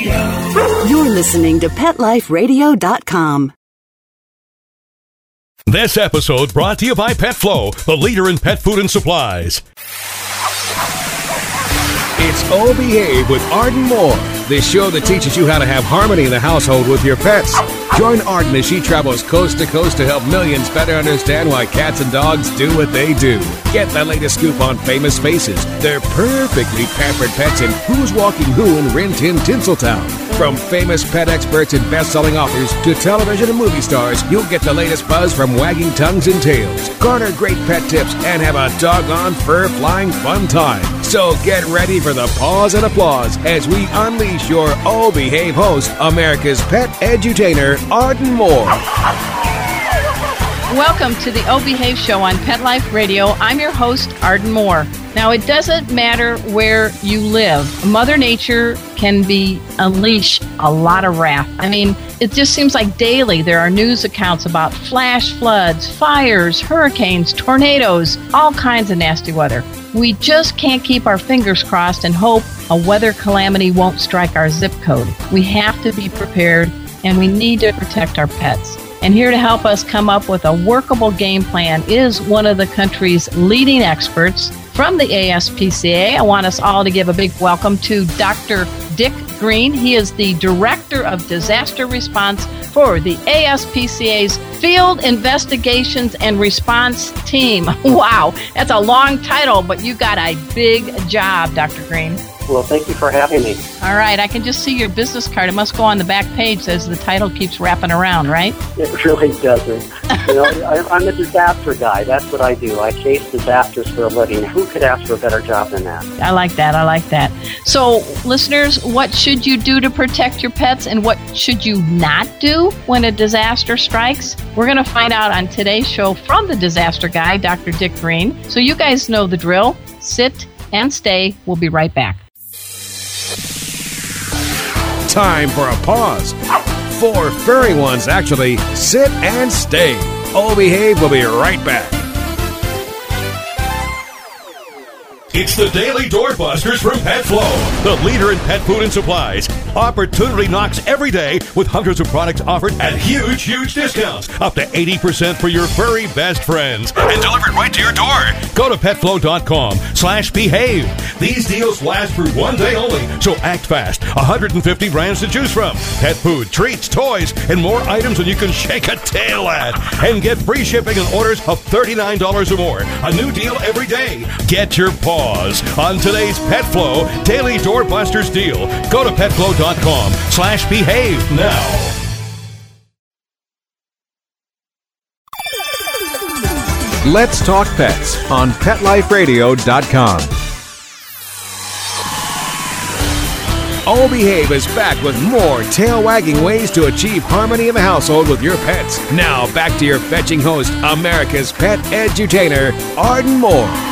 Radio. You're listening to PetLifeRadio.com. This episode brought to you by PetFlow, the leader in pet food and supplies. It's Oh Behave with Arden Moore, the show that teaches you how to have harmony in the household with your pets. Join Arden as she travels coast to coast to help millions better understand why cats and dogs do what they do. Get the latest scoop on famous faces, their perfectly pampered pets, and who's walking who in Rin Tin Tinseltown. From famous pet experts and best-selling authors to television and movie stars, you'll get the latest buzz from wagging tongues and tails. Garner great pet tips and have a doggone fur-flying fun time. So get ready for the pause and applause as we unleash your all behave host, America's pet edutainer, Arden Moore. Welcome to the O Behave Show on Pet Life Radio. I'm your host, Arden Moore. Now, it doesn't matter where you live. Mother Nature can be unleash a lot of wrath. I mean, it just seems like daily there are news accounts about flash floods, fires, hurricanes, tornadoes, all kinds of nasty weather. We just can't keep our fingers crossed and hope a weather calamity won't strike our zip code. We have to be prepared and we need to protect our pets. And here to help us come up with a workable game plan is one of the country's leading experts from the ASPCA. I want us all to give a big welcome to Dr. Dick Green. He is the Director of Disaster Response for the ASPCA's Field Investigations and Response Team. Wow, that's a long title, but you got a big job, Dr. Green. Well, thank you for having me. All right, I can just see your business card. It must go on the back page as the title keeps wrapping around, right? It really doesn't. you know, I, I'm a disaster guy. That's what I do. I chase disasters for a living. Who could ask for a better job than that? I like that. I like that. So, listeners, what should you do to protect your pets and what should you not do when a disaster strikes? We're going to find out on today's show from the disaster guy, Dr. Dick Green. So, you guys know the drill. Sit and stay. We'll be right back. Time for a pause. Four furry ones actually sit and stay. All behave. We'll be right back. It's the Daily Doorbusters from PetFlow, the leader in pet food and supplies. Opportunity knocks every day with hundreds of products offered at huge, huge discounts. Up to 80% for your furry best friends. And delivered right to your door. Go to petflow.com slash behave. These deals last for one day only, so act fast. 150 brands to choose from. Pet food, treats, toys, and more items than you can shake a tail at. And get free shipping on orders of $39 or more. A new deal every day. Get your paws on today's Pet Flow Daily Doorbusters deal. Go to petflow.com slash behave now. Let's talk pets on PetLifeRadio.com. All Behave is back with more tail wagging ways to achieve harmony in the household with your pets. Now, back to your fetching host, America's pet edutainer, Arden Moore.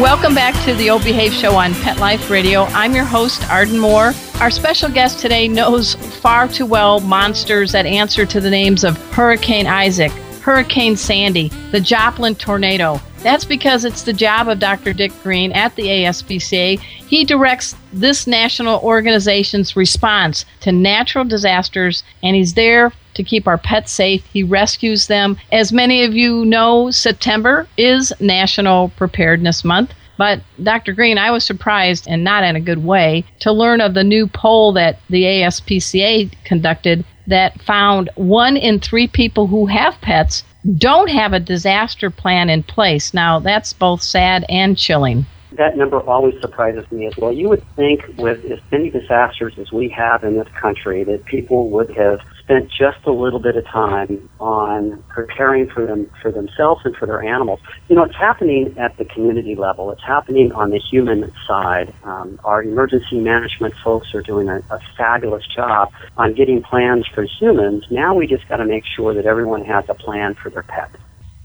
Welcome back to the O Behave Show on Pet Life Radio. I'm your host, Arden Moore. Our special guest today knows far too well monsters that answer to the names of Hurricane Isaac, Hurricane Sandy, the Joplin tornado. That's because it's the job of Dr. Dick Green at the ASPCA. He directs this national organization's response to natural disasters, and he's there to keep our pets safe. He rescues them. As many of you know, September is National Preparedness Month. But Dr. Green, I was surprised, and not in a good way, to learn of the new poll that the ASPCA conducted that found one in three people who have pets don't have a disaster plan in place. Now, that's both sad and chilling. That number always surprises me as well. You would think, with as many disasters as we have in this country, that people would have spent just a little bit of time on preparing for them for themselves and for their animals. You know, it's happening at the community level. It's happening on the human side. Um, our emergency management folks are doing a, a fabulous job on getting plans for humans. Now we just got to make sure that everyone has a plan for their pet.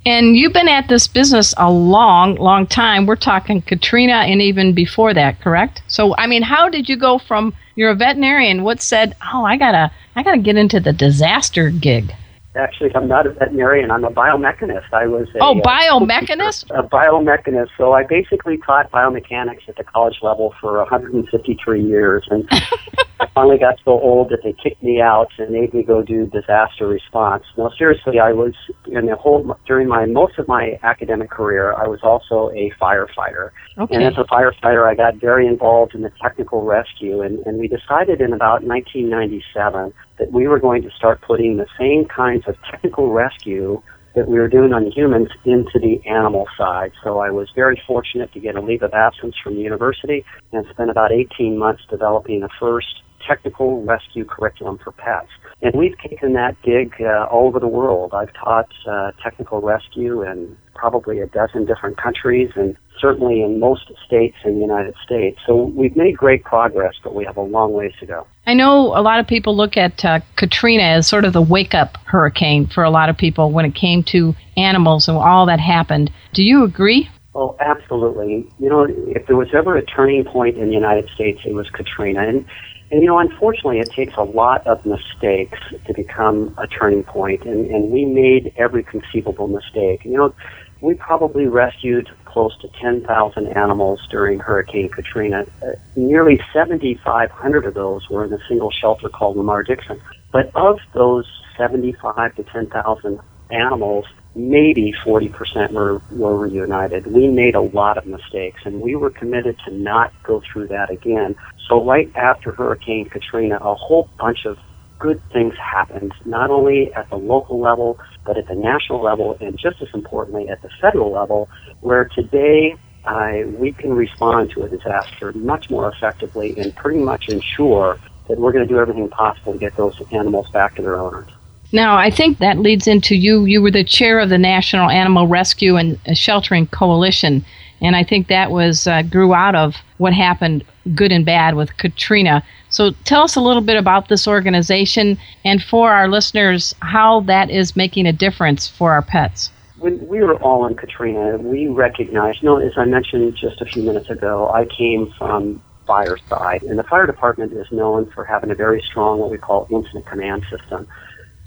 And you've been at this business a long, long time. We're talking Katrina and even before that, correct? So, I mean, how did you go from you're a veterinarian? What said, oh, I gotta, I gotta get into the disaster gig? Actually, I'm not a veterinarian. I'm a biomechanist. I was a, oh, uh, biomechanist. A, a biomechanist. So I basically taught biomechanics at the college level for 153 years, and I finally got so old that they kicked me out and made me go do disaster response. No, seriously, I was in the whole during my most of my academic career. I was also a firefighter, Okay. and as a firefighter, I got very involved in the technical rescue. And, and we decided in about 1997 that we were going to start putting the same kinds of technical rescue that we were doing on humans into the animal side. So I was very fortunate to get a leave of absence from the university and spent about 18 months developing the first technical rescue curriculum for pets. And we've taken that gig uh, all over the world. I've taught uh, technical rescue in probably a dozen different countries and certainly in most states in the United States. So we've made great progress, but we have a long ways to go. I know a lot of people look at uh, Katrina as sort of the wake up hurricane for a lot of people when it came to animals and all that happened. Do you agree? Oh, absolutely. You know, if there was ever a turning point in the United States, it was Katrina. And, and you know, unfortunately, it takes a lot of mistakes to become a turning point, and, and we made every conceivable mistake. You know, we probably rescued close to 10,000 animals during Hurricane Katrina. Uh, nearly 7,500 of those were in a single shelter called Lamar Dixon. But of those 75 to 10,000 animals, maybe 40% were, were reunited. We made a lot of mistakes, and we were committed to not go through that again. So right after Hurricane Katrina, a whole bunch of good things happened, not only at the local level, but at the national level, and just as importantly, at the federal level, where today uh, we can respond to a disaster much more effectively and pretty much ensure that we're going to do everything possible to get those animals back to their owners. Now, I think that leads into you. You were the chair of the National Animal Rescue and Sheltering Coalition, and I think that was uh, grew out of what happened, good and bad, with Katrina. So, tell us a little bit about this organization, and for our listeners, how that is making a difference for our pets. When we were all in Katrina, we recognized. You know, as I mentioned just a few minutes ago, I came from fire side, and the fire department is known for having a very strong what we call incident command system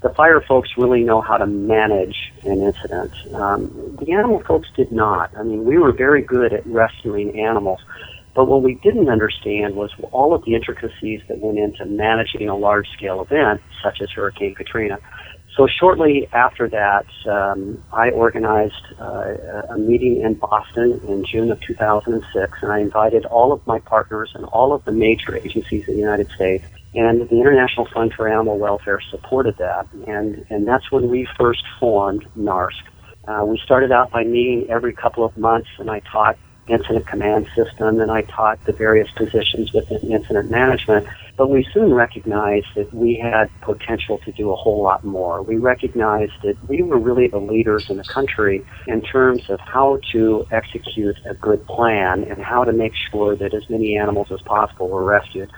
the fire folks really know how to manage an incident. Um, the animal folks did not. I mean, we were very good at rescuing animals, but what we didn't understand was all of the intricacies that went into managing a large-scale event such as Hurricane Katrina. So shortly after that, um, I organized uh, a meeting in Boston in June of 2006, and I invited all of my partners and all of the major agencies in the United States and the International Fund for Animal Welfare supported that, and, and that's when we first formed NARSC. Uh, we started out by meeting every couple of months, and I taught incident command system, and I taught the various positions within incident management. But we soon recognized that we had potential to do a whole lot more. We recognized that we were really the leaders in the country in terms of how to execute a good plan and how to make sure that as many animals as possible were rescued.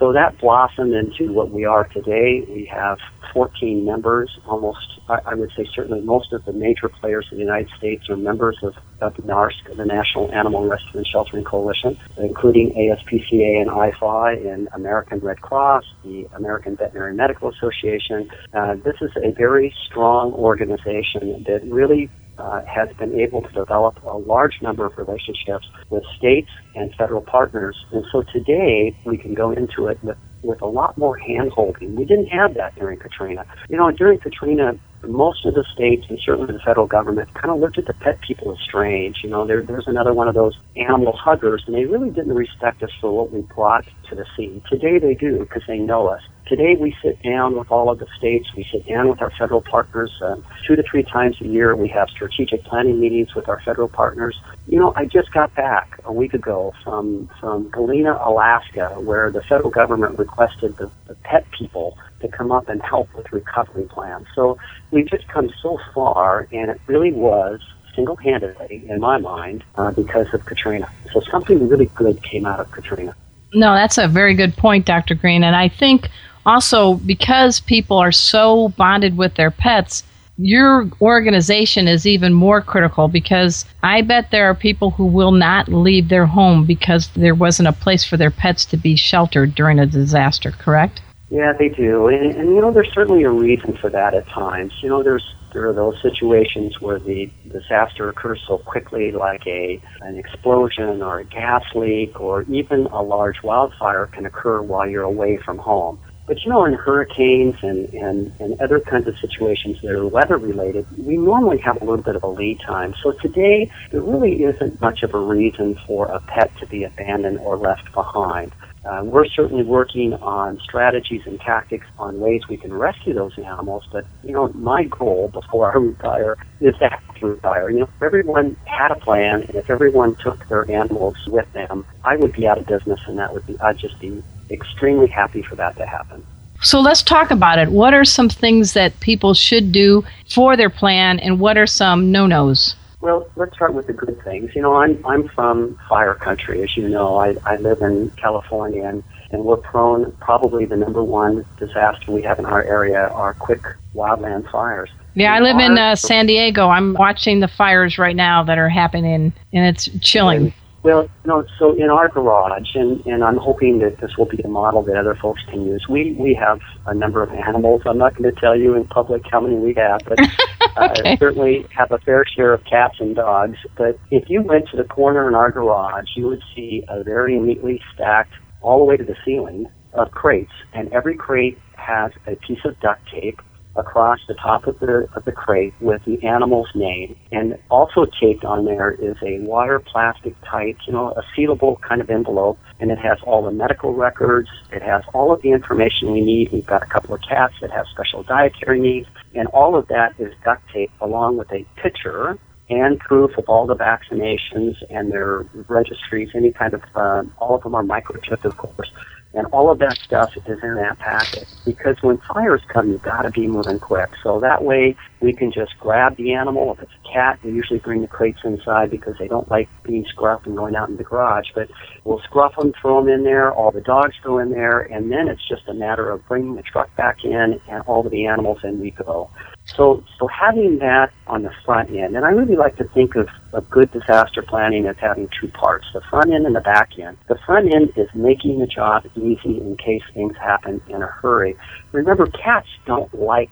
So that blossomed into what we are today. We have 14 members, almost, I would say certainly most of the major players in the United States are members of, of NARSC, the National Animal Rescue and Sheltering Coalition, including ASPCA and IFAW and American Red Cross, the American Veterinary Medical Association. Uh, this is a very strong organization that really uh, has been able to develop a large number of relationships with states and federal partners. And so today we can go into it with, with a lot more hand holding. We didn't have that during Katrina. You know, during Katrina, most of the states and certainly the federal government kind of looked at the pet people as strange. You know, there, there's another one of those animal huggers, and they really didn't respect us for what we brought to the scene. Today they do because they know us. Today we sit down with all of the states. We sit down with our federal partners uh, two to three times a year. We have strategic planning meetings with our federal partners. You know, I just got back a week ago from from Galena, Alaska, where the federal government requested the, the pet people to come up and help with recovery plans. So we've just come so far, and it really was single-handedly, in my mind, uh, because of Katrina. So something really good came out of Katrina. No, that's a very good point, Dr. Green. And I think also because people are so bonded with their pets, your organization is even more critical because I bet there are people who will not leave their home because there wasn't a place for their pets to be sheltered during a disaster, correct? Yeah, they do. And, and you know, there's certainly a reason for that at times. You know, there's there are those situations where the disaster occurs so quickly, like a an explosion or a gas leak, or even a large wildfire can occur while you're away from home. But you know, in hurricanes and, and, and other kinds of situations that are weather related, we normally have a little bit of a lead time. So today, there really isn't much of a reason for a pet to be abandoned or left behind. Uh, we're certainly working on strategies and tactics on ways we can rescue those animals, but you know, my goal before I retire is to retire. You know, if everyone had a plan and if everyone took their animals with them, I would be out of business and that would be I'd just be extremely happy for that to happen. So let's talk about it. What are some things that people should do for their plan and what are some no-nos? Well, let's start with the good things. You know, I'm I'm from fire country, as you know. I, I live in California, and, and we're prone. Probably the number one disaster we have in our area are quick wildland fires. Yeah, I live in uh, San Diego. I'm watching the fires right now that are happening, and it's chilling. Well, you know, so in our garage, and, and I'm hoping that this will be a model that other folks can use. We we have a number of animals. I'm not going to tell you in public how many we have, but okay. uh, certainly have a fair share of cats and dogs. But if you went to the corner in our garage, you would see a very neatly stacked, all the way to the ceiling, of crates, and every crate has a piece of duct tape across the top of the of the crate with the animal's name, and also taped on there is a water plastic type, you know, a sealable kind of envelope, and it has all the medical records. It has all of the information we need. We've got a couple of cats that have special dietary needs, and all of that is duct taped along with a picture and proof of all the vaccinations and their registries, any kind of, um, all of them are microchipped, of course, and all of that stuff is in that packet. Because when fires come, you've got to be moving quick. So that way we can just grab the animal. If it's a cat, we usually bring the crates inside because they don't like being scruffed and going out in the garage. But we'll scruff them, throw them in there, all the dogs go in there, and then it's just a matter of bringing the truck back in and all of the animals in we go. So, so having that on the front end, and I really like to think of, of good disaster planning as having two parts, the front end and the back end. The front end is making the job easy in case things happen in a hurry. Remember, cats don't like,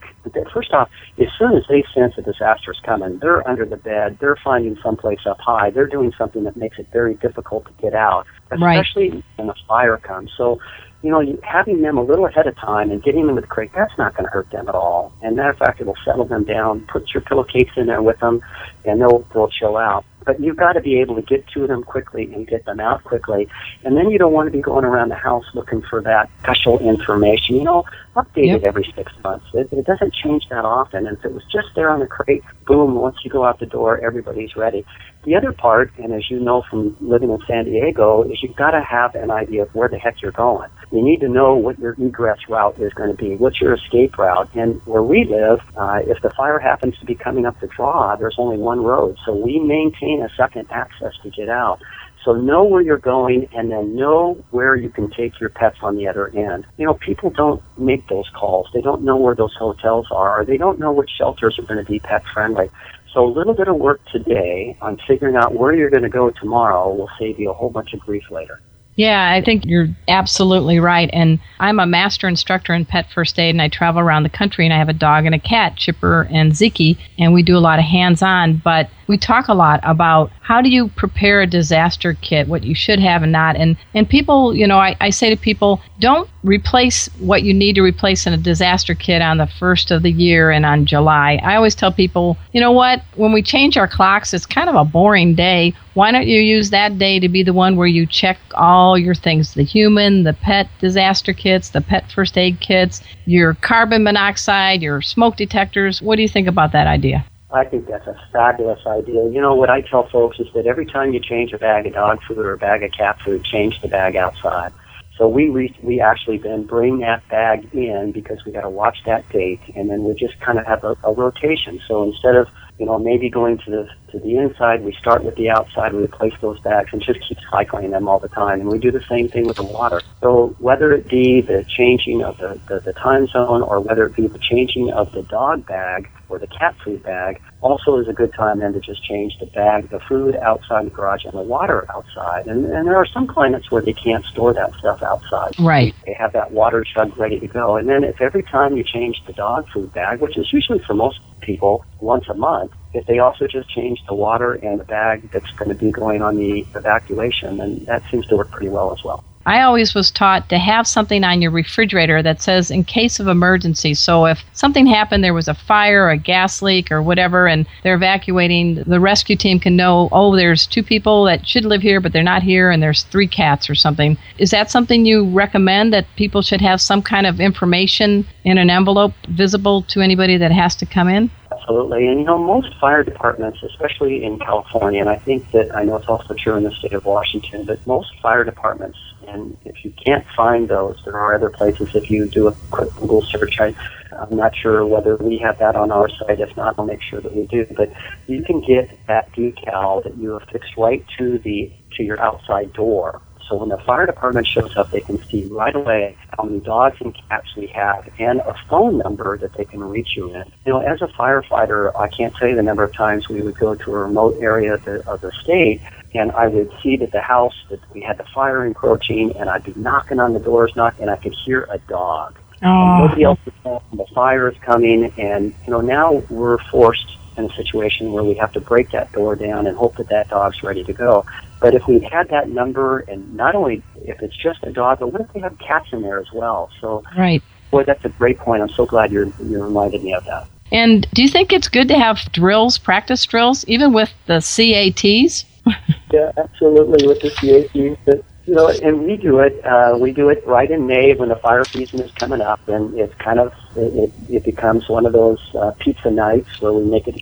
first off, as soon as they sense a disaster is coming, they're under the bed, they're finding someplace up high, they're doing something that makes it very difficult to get out, especially right. when a fire comes. So, you know, having them a little ahead of time and getting them with the crate, that's not going to hurt them at all. And matter of fact, it'll settle them down. Put your pillowcase in there with them, and they'll they'll chill out. But you've got to be able to get to them quickly and get them out quickly. And then you don't want to be going around the house looking for that special information. You know, update yep. it every six months. It, it doesn't change that often. And if it was just there on the crate, boom, once you go out the door, everybody's ready. The other part, and as you know from living in San Diego, is you've got to have an idea of where the heck you're going. You need to know what your egress route is going to be. What's your escape route? And where we live, uh, if the fire happens to be coming up the draw, there's only one road. So we maintain a second access to get out. So know where you're going and then know where you can take your pets on the other end. You know, people don't make those calls. They don't know where those hotels are. Or they don't know which shelters are going to be pet friendly. So a little bit of work today on figuring out where you're going to go tomorrow will save you a whole bunch of grief later. Yeah, I think you're absolutely right. And I'm a master instructor in pet first aid, and I travel around the country, and I have a dog and a cat, Chipper and Ziki, and we do a lot of hands on. But we talk a lot about how do you prepare a disaster kit, what you should have and not. And, and people, you know, I, I say to people, don't replace what you need to replace in a disaster kit on the first of the year and on July. I always tell people, you know what, when we change our clocks, it's kind of a boring day. Why don't you use that day to be the one where you check all your things the human, the pet disaster kits, the pet first aid kits, your carbon monoxide, your smoke detectors? What do you think about that idea? I think that's a fabulous idea. You know, what I tell folks is that every time you change a bag of dog food or a bag of cat food, change the bag outside. So we re- we actually then bring that bag in because we got to watch that date, and then we just kind of have a, a rotation. So instead of you know maybe going to the to the inside, we start with the outside, we replace those bags, and just keep cycling them all the time. And we do the same thing with the water. So whether it be the changing of the, the, the time zone or whether it be the changing of the dog bag or the cat food bag, also is a good time then to just change the bag, the food outside the garage and the water outside. And, and there are some climates where they can't store that stuff outside. Right. They have that water jug ready to go. And then if every time you change the dog food bag, which is usually for most people once a month, if they also just change the water and the bag that's going to be going on the evacuation, then that seems to work pretty well as well. I always was taught to have something on your refrigerator that says in case of emergency. So if something happened, there was a fire, a gas leak, or whatever, and they're evacuating, the rescue team can know, oh, there's two people that should live here, but they're not here, and there's three cats or something. Is that something you recommend that people should have some kind of information in an envelope visible to anybody that has to come in? Absolutely. And you know, most fire departments, especially in California, and I think that I know it's also true in the state of Washington, but most fire departments and if you can't find those, there are other places. If you do a quick Google search, I, I'm not sure whether we have that on our site. If not, I'll make sure that we do. But you can get that decal that you affix right to the to your outside door. So when the fire department shows up, they can see right away how many dogs and cats we have and a phone number that they can reach you in. You know, as a firefighter, I can't say the number of times we would go to a remote area of the, of the state and I would see that the house that we had the fire encroaching, and I'd be knocking on the doors, knock, and I could hear a dog. And nobody else is home. The fire is coming, and you know now we're forced in a situation where we have to break that door down and hope that that dog's ready to go. But if we had that number, and not only if it's just a dog, but what if they have cats in there as well? So, right. Boy, that's a great point. I'm so glad you you reminded me of that. And do you think it's good to have drills, practice drills, even with the CATs? yeah, absolutely with the CATs. But, you know, and we do it. Uh, we do it right in May when the fire season is coming up, and it's kind of it, it becomes one of those uh, pizza nights where we make it.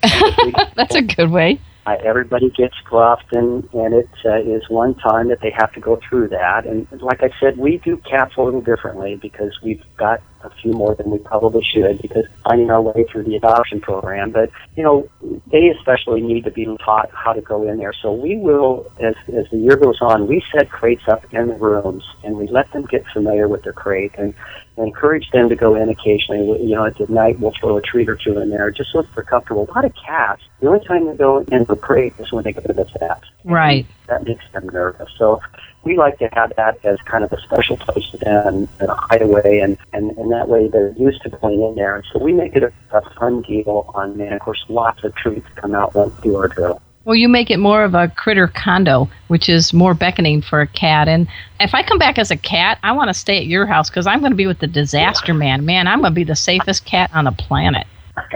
That's a good way. Uh, everybody gets gruffed, and and it uh, is one time that they have to go through that. And like I said, we do cats a little differently because we've got a few more than we probably should because finding our way through the adoption program. But you know, they especially need to be taught how to go in there. So we will, as as the year goes on, we set crates up in the rooms and we let them get familiar with their crate and encourage them to go in occasionally. You know, at night we'll throw a treat or two in there just so they're comfortable. A lot of cats, the only time they go in the crate is when they go to the vet. Right. That makes them nervous. So we like to have that as kind of a special place for them and a hideaway, and, and, and that way they're used to going in there. And so we make it a, a fun deal on, and of course, lots of treats come out once do our drill. Well, you make it more of a critter condo, which is more beckoning for a cat. And if I come back as a cat, I want to stay at your house because I'm going to be with the disaster man. Man, I'm going to be the safest cat on the planet.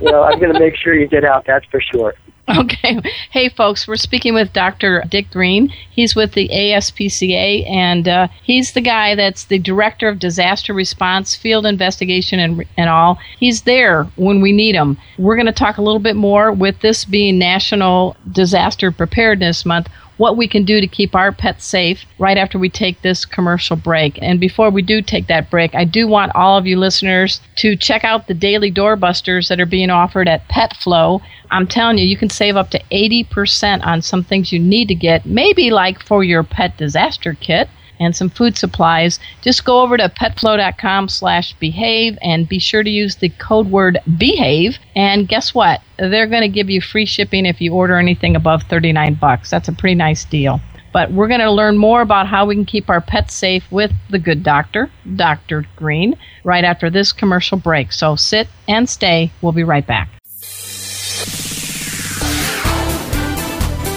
you know, I'm going to make sure you get out, that's for sure. Okay. Hey, folks, we're speaking with Dr. Dick Green. He's with the ASPCA, and uh, he's the guy that's the Director of Disaster Response, Field Investigation, and, and all. He's there when we need him. We're going to talk a little bit more with this being National Disaster Preparedness Month what we can do to keep our pets safe right after we take this commercial break. And before we do take that break, I do want all of you listeners to check out the daily doorbusters that are being offered at PetFlow. I'm telling you, you can save up to 80% on some things you need to get, maybe like for your pet disaster kit and some food supplies, just go over to petflow.com slash behave and be sure to use the code word behave. And guess what? They're going to give you free shipping if you order anything above 39 bucks. That's a pretty nice deal. But we're going to learn more about how we can keep our pets safe with the good doctor, Dr. Green, right after this commercial break. So sit and stay. We'll be right back.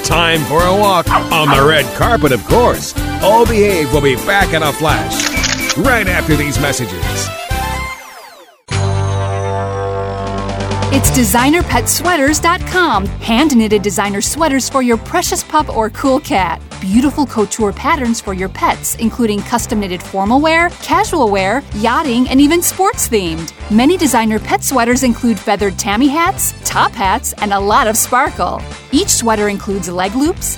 Time for a walk on the red carpet, of course. All Behave will be back in a flash right after these messages. It's designerpetsweaters.com. Hand knitted designer sweaters for your precious pup or cool cat. Beautiful couture patterns for your pets, including custom knitted formal wear, casual wear, yachting, and even sports themed. Many designer pet sweaters include feathered tammy hats, top hats, and a lot of sparkle. Each sweater includes leg loops,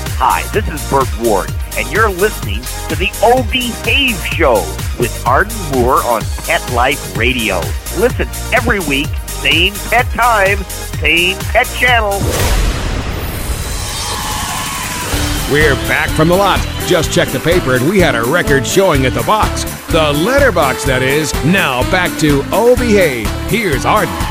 Hi, this is Burt Ward, and you're listening to the O Show with Arden Moore on Pet Life Radio. Listen every week Same pet time, same pet channel. We're back from the lot. Just checked the paper and we had a record showing at the box. The letterbox, that is. Now back to Behave. Here's Arden.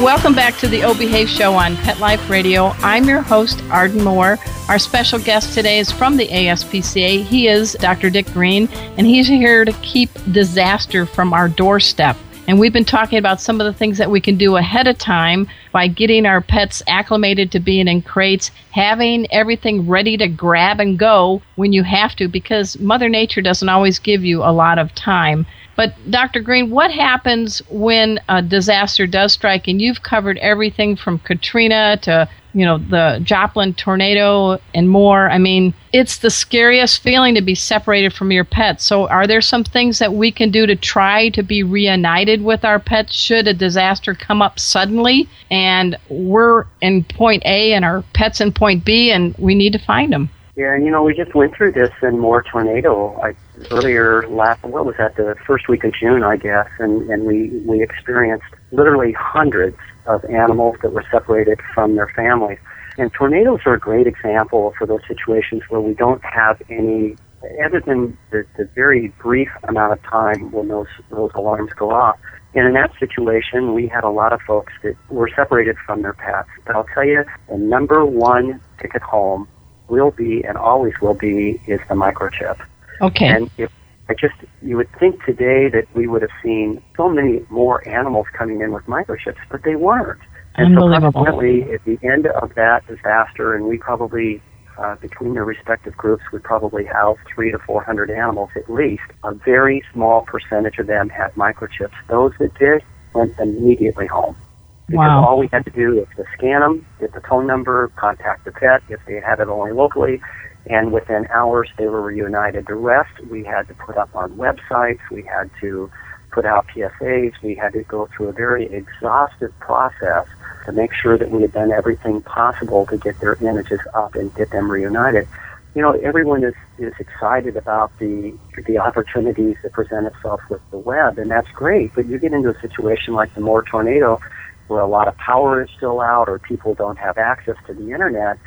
Welcome back to the O Show on Pet Life Radio. I'm your host, Arden Moore. Our special guest today is from the ASPCA. He is Dr. Dick Green, and he's here to keep disaster from our doorstep. And we've been talking about some of the things that we can do ahead of time by getting our pets acclimated to being in crates, having everything ready to grab and go when you have to, because Mother Nature doesn't always give you a lot of time. But Dr. Green, what happens when a disaster does strike? And you've covered everything from Katrina to you know the Joplin tornado and more. I mean, it's the scariest feeling to be separated from your pets. So, are there some things that we can do to try to be reunited with our pets should a disaster come up suddenly and we're in point A and our pets in point B and we need to find them? Yeah, and you know, we just went through this in Moore tornado I, earlier last, what was that, the first week of June, I guess, and, and we, we experienced literally hundreds of animals that were separated from their families. And tornadoes are a great example for those situations where we don't have any, other than the, the very brief amount of time when those, those alarms go off. And in that situation, we had a lot of folks that were separated from their pets. But I'll tell you, the number one ticket home will be and always will be is the microchip. Okay. And if I just you would think today that we would have seen so many more animals coming in with microchips, but they weren't. And so consequently, at the end of that disaster, and we probably uh, between their respective groups would probably house three to four hundred animals at least. A very small percentage of them had microchips. Those that did went immediately home. Because Wow. all we had to do was to scan them, get the phone number, contact the pet if they had it only locally, and within hours they were reunited. The rest we had to put up on websites, we had to put out PSAs, we had to go through a very exhaustive process to make sure that we had done everything possible to get their images up and get them reunited. You know, everyone is, is excited about the the opportunities that present itself with the web, and that's great. But you get into a situation like the Moore tornado, where a lot of power is still out, or people don't have access to the internet.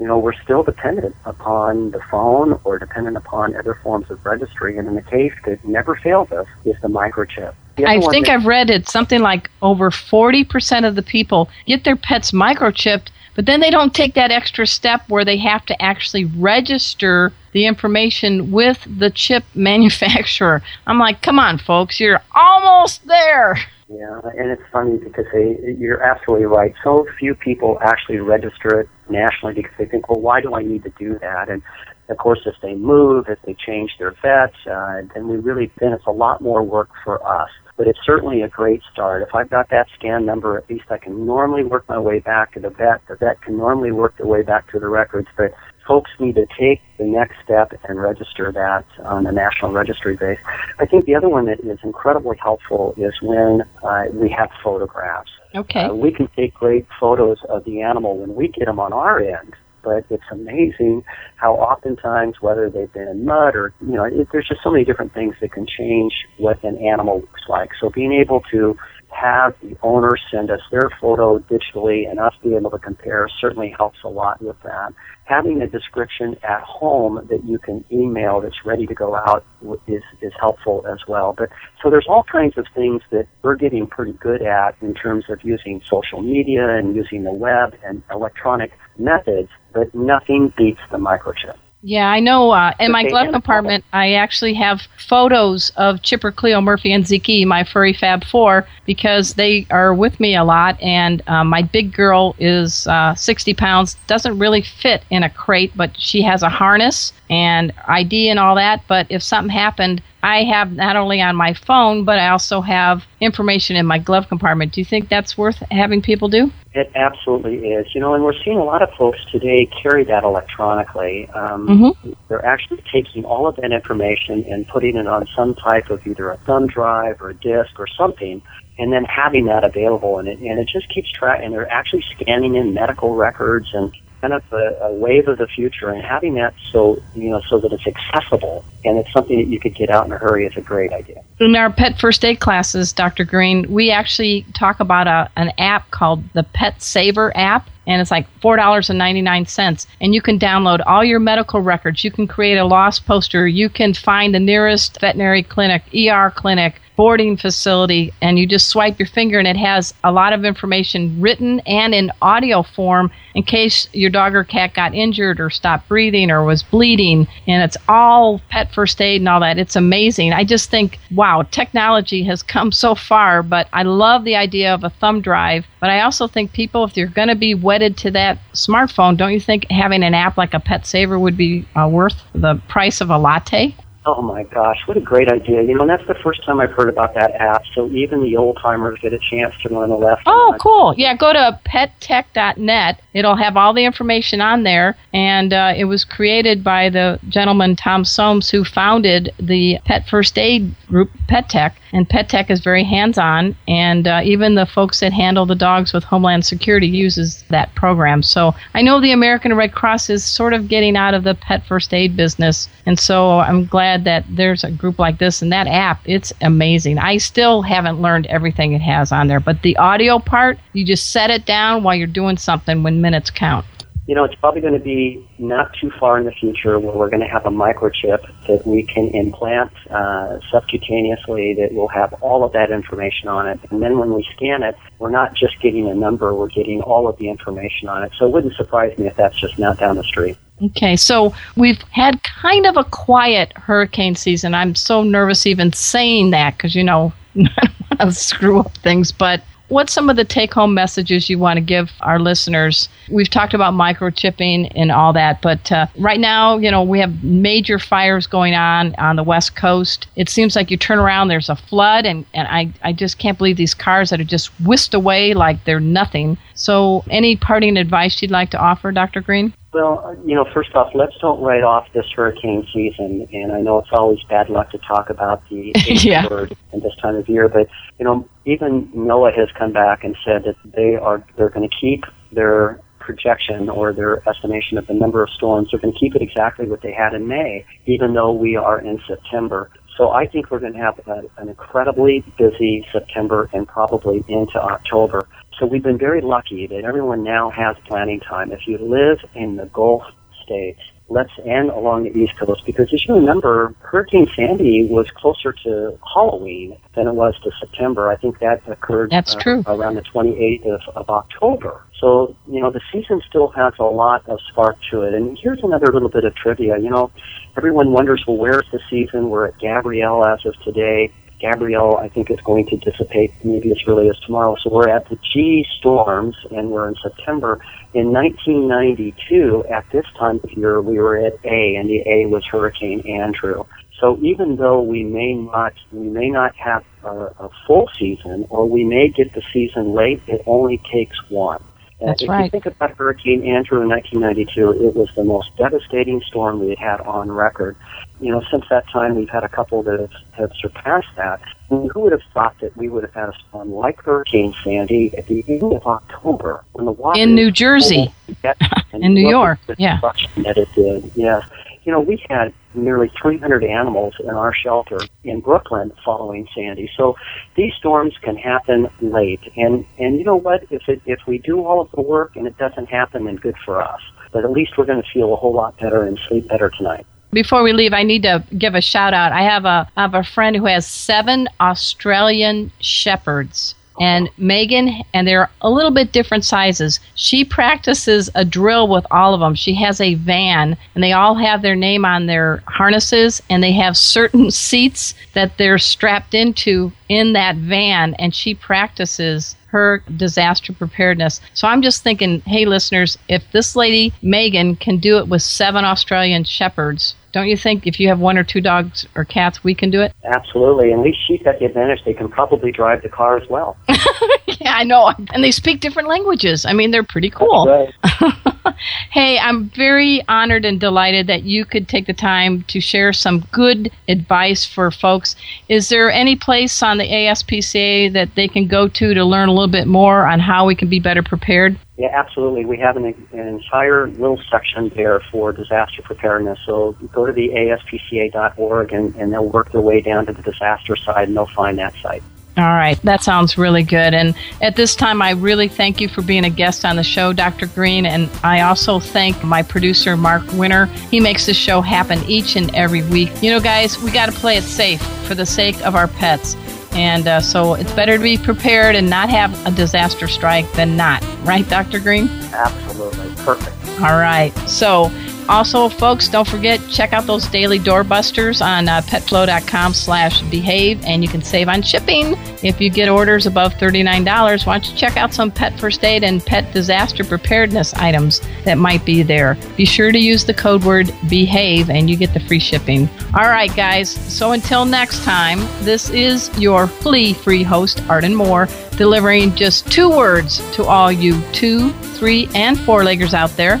You know, we're still dependent upon the phone or dependent upon other forms of registry. And in the case that never fails us is the microchip. The I think I've read it something like over 40% of the people get their pets microchipped, but then they don't take that extra step where they have to actually register the information with the chip manufacturer. I'm like, come on, folks, you're almost there. Yeah, and it's funny because they, you're absolutely right. So few people actually register it nationally because they think, well, why do I need to do that? And of course, if they move, if they change their vets, uh, then we really, then it's a lot more work for us. But it's certainly a great start. If I've got that scan number, at least I can normally work my way back to the vet. The vet can normally work their way back to the records. But folks need to take the next step and register that on a national registry base. I think the other one that is incredibly helpful is when uh, we have photographs. Okay. Uh, we can take great photos of the animal when we get them on our end, but it's amazing how oftentimes, whether they've been in mud or, you know, it, there's just so many different things that can change what an animal looks like. So being able to have the owner send us their photo digitally and us be able to compare certainly helps a lot with that. Having a description at home that you can email that's ready to go out is, is helpful as well. But so there's all kinds of things that we're getting pretty good at in terms of using social media and using the web and electronic methods, but nothing beats the microchip. Yeah, I know. Uh, in my glove compartment, I actually have photos of Chipper, Cleo, Murphy, and Ziki, my furry Fab Four, because they are with me a lot. And uh, my big girl is uh, 60 pounds, doesn't really fit in a crate, but she has a harness and ID and all that. But if something happened, I have not only on my phone, but I also have information in my glove compartment. Do you think that's worth having people do? It absolutely is. You know, and we're seeing a lot of folks today carry that electronically. Um, Mhm. They're actually taking all of that information and putting it on some type of either a thumb drive or a disk or something, and then having that available. And it, and it just keeps track, and they're actually scanning in medical records and kind of a, a wave of the future, and having that so you know so that it's accessible and it's something that you could get out in a hurry is a great idea. In our pet first aid classes, Dr. Green, we actually talk about a, an app called the Pet Saver app and it's like $4.99 and you can download all your medical records you can create a lost poster you can find the nearest veterinary clinic er clinic boarding facility and you just swipe your finger and it has a lot of information written and in audio form in case your dog or cat got injured or stopped breathing or was bleeding. And it's all pet first aid and all that. It's amazing. I just think wow technology has come so far but i love the idea of a thumb drive. But i also think people if you're going to be wedded to that smartphone don't you think having an app like a pet saver would be uh, worth the price of a latte Oh my gosh, what a great idea. You know, and that's the first time I've heard about that app, so even the old timers get a chance to learn a lesson. Oh, cool. Yeah, go to pettech.net. It'll have all the information on there, and uh, it was created by the gentleman, Thom Somes, who founded the Pet First Aid group, Pet Tech. And Pet Tech is very hands on, and uh, even the folks that handle the dogs with Homeland Security uses that program. So I know the American Red Cross is sort of getting out of the pet first aid business, and so I'm glad that there's a group like this and that app. It's amazing. I still haven't learned everything it has on there, but the audio part, you just set it down while you're doing something when minutes count you know, it's probably going to be not too far in the future where we're going to have a microchip that we can implant uh, subcutaneously that will have all of that information on it. And then when we scan it, we're not just getting a number, we're getting all of the information on it. So it wouldn't surprise me if that's just not down the street. Okay, so we've had kind of a quiet hurricane season. I'm so nervous even saying that because, you know, I don't want to screw up things, but what's some of the take home messages you want to give our listeners? We've talked about microchipping and all that, but uh, right now, you know, we have major fires going on on the West Coast. It seems like you turn around, there's a flood, and, and I, I just can't believe these cars that are just whisked away like they're nothing. So, any parting advice you'd like to offer, Dr. Green? Well, you know, first off, let's don't write off this hurricane season. And I know it's always bad luck to talk about the yeah. bird in this time of year, but you know, even NOAA has come back and said that they are they're going to keep their projection or their estimation of the number of storms. They're going to keep it exactly what they had in May, even though we are in September. So I think we're going to have a, an incredibly busy September and probably into October. So we've been very lucky that everyone now has planning time. If you live in the Gulf states, let's end along the East Coast because as you remember, Hurricane Sandy was closer to Halloween than it was to September. I think that occurred That's uh, true. around the 28th of, of October. So, you know, the season still has a lot of spark to it. And here's another little bit of trivia. You know, everyone wonders, well, where's the season? We're at Gabrielle as of today. Gabrielle, I think, is going to dissipate maybe as early as tomorrow. So we're at the G storms, and we're in September. In 1992, at this time of year, we were at A, and the A was Hurricane Andrew. So even though we may not, we may not have a, a full season, or we may get the season late, it only takes one. That's if right. you think about Hurricane Andrew in 1992, it was the most devastating storm we had had on record. You know, since that time, we've had a couple that have, have surpassed that. And who would have thought that we would have had a storm like Hurricane Sandy at the end of October when the water In New Jersey. In New York, yeah. That it did, yes. You know, we had nearly 300 animals in our shelter in Brooklyn following Sandy. So these storms can happen late, and and you know what? If it if we do all of the work and it doesn't happen, then good for us. But at least we're going to feel a whole lot better and sleep better tonight. Before we leave, I need to give a shout out. I have a I have a friend who has seven Australian shepherds and Megan, and they're a little bit different sizes. She practices a drill with all of them. She has a van, and they all have their name on their harnesses, and they have certain seats that they're strapped into in that van, and she practices her disaster preparedness. So I'm just thinking, hey, listeners, if this lady, Megan, can do it with seven Australian shepherds, don't you think if you have one or two dogs or cats, we can do it? Absolutely. And at least she's the advantage they can probably drive the car as well. yeah, I know. And they speak different languages. I mean, they're pretty cool. Right. hey, I'm very honored and delighted that you could take the time to share some good advice for folks. Is there any place on the ASPCA that they can go to to learn a little bit more on how we can be better prepared? Yeah, absolutely. We have an, an entire little section there for disaster preparedness. So go to the ASPCA.org and, and they'll work their way down to the disaster side and they'll find that site. All right, that sounds really good. And at this time, I really thank you for being a guest on the show, Dr. Green. And I also thank my producer, Mark Winter. He makes this show happen each and every week. You know, guys, we got to play it safe for the sake of our pets. And uh, so it's better to be prepared and not have a disaster strike than not. Right, Dr. Green? Absolutely. Perfect. All right. So also, folks, don't forget, check out those daily doorbusters on uh, petflow.com slash behave, and you can save on shipping. If you get orders above $39, why don't you check out some pet first aid and pet disaster preparedness items that might be there. Be sure to use the code word behave, and you get the free shipping. All right, guys, so until next time, this is your flea-free host, Arden Moore, delivering just two words to all you two, three, and four-leggers out there.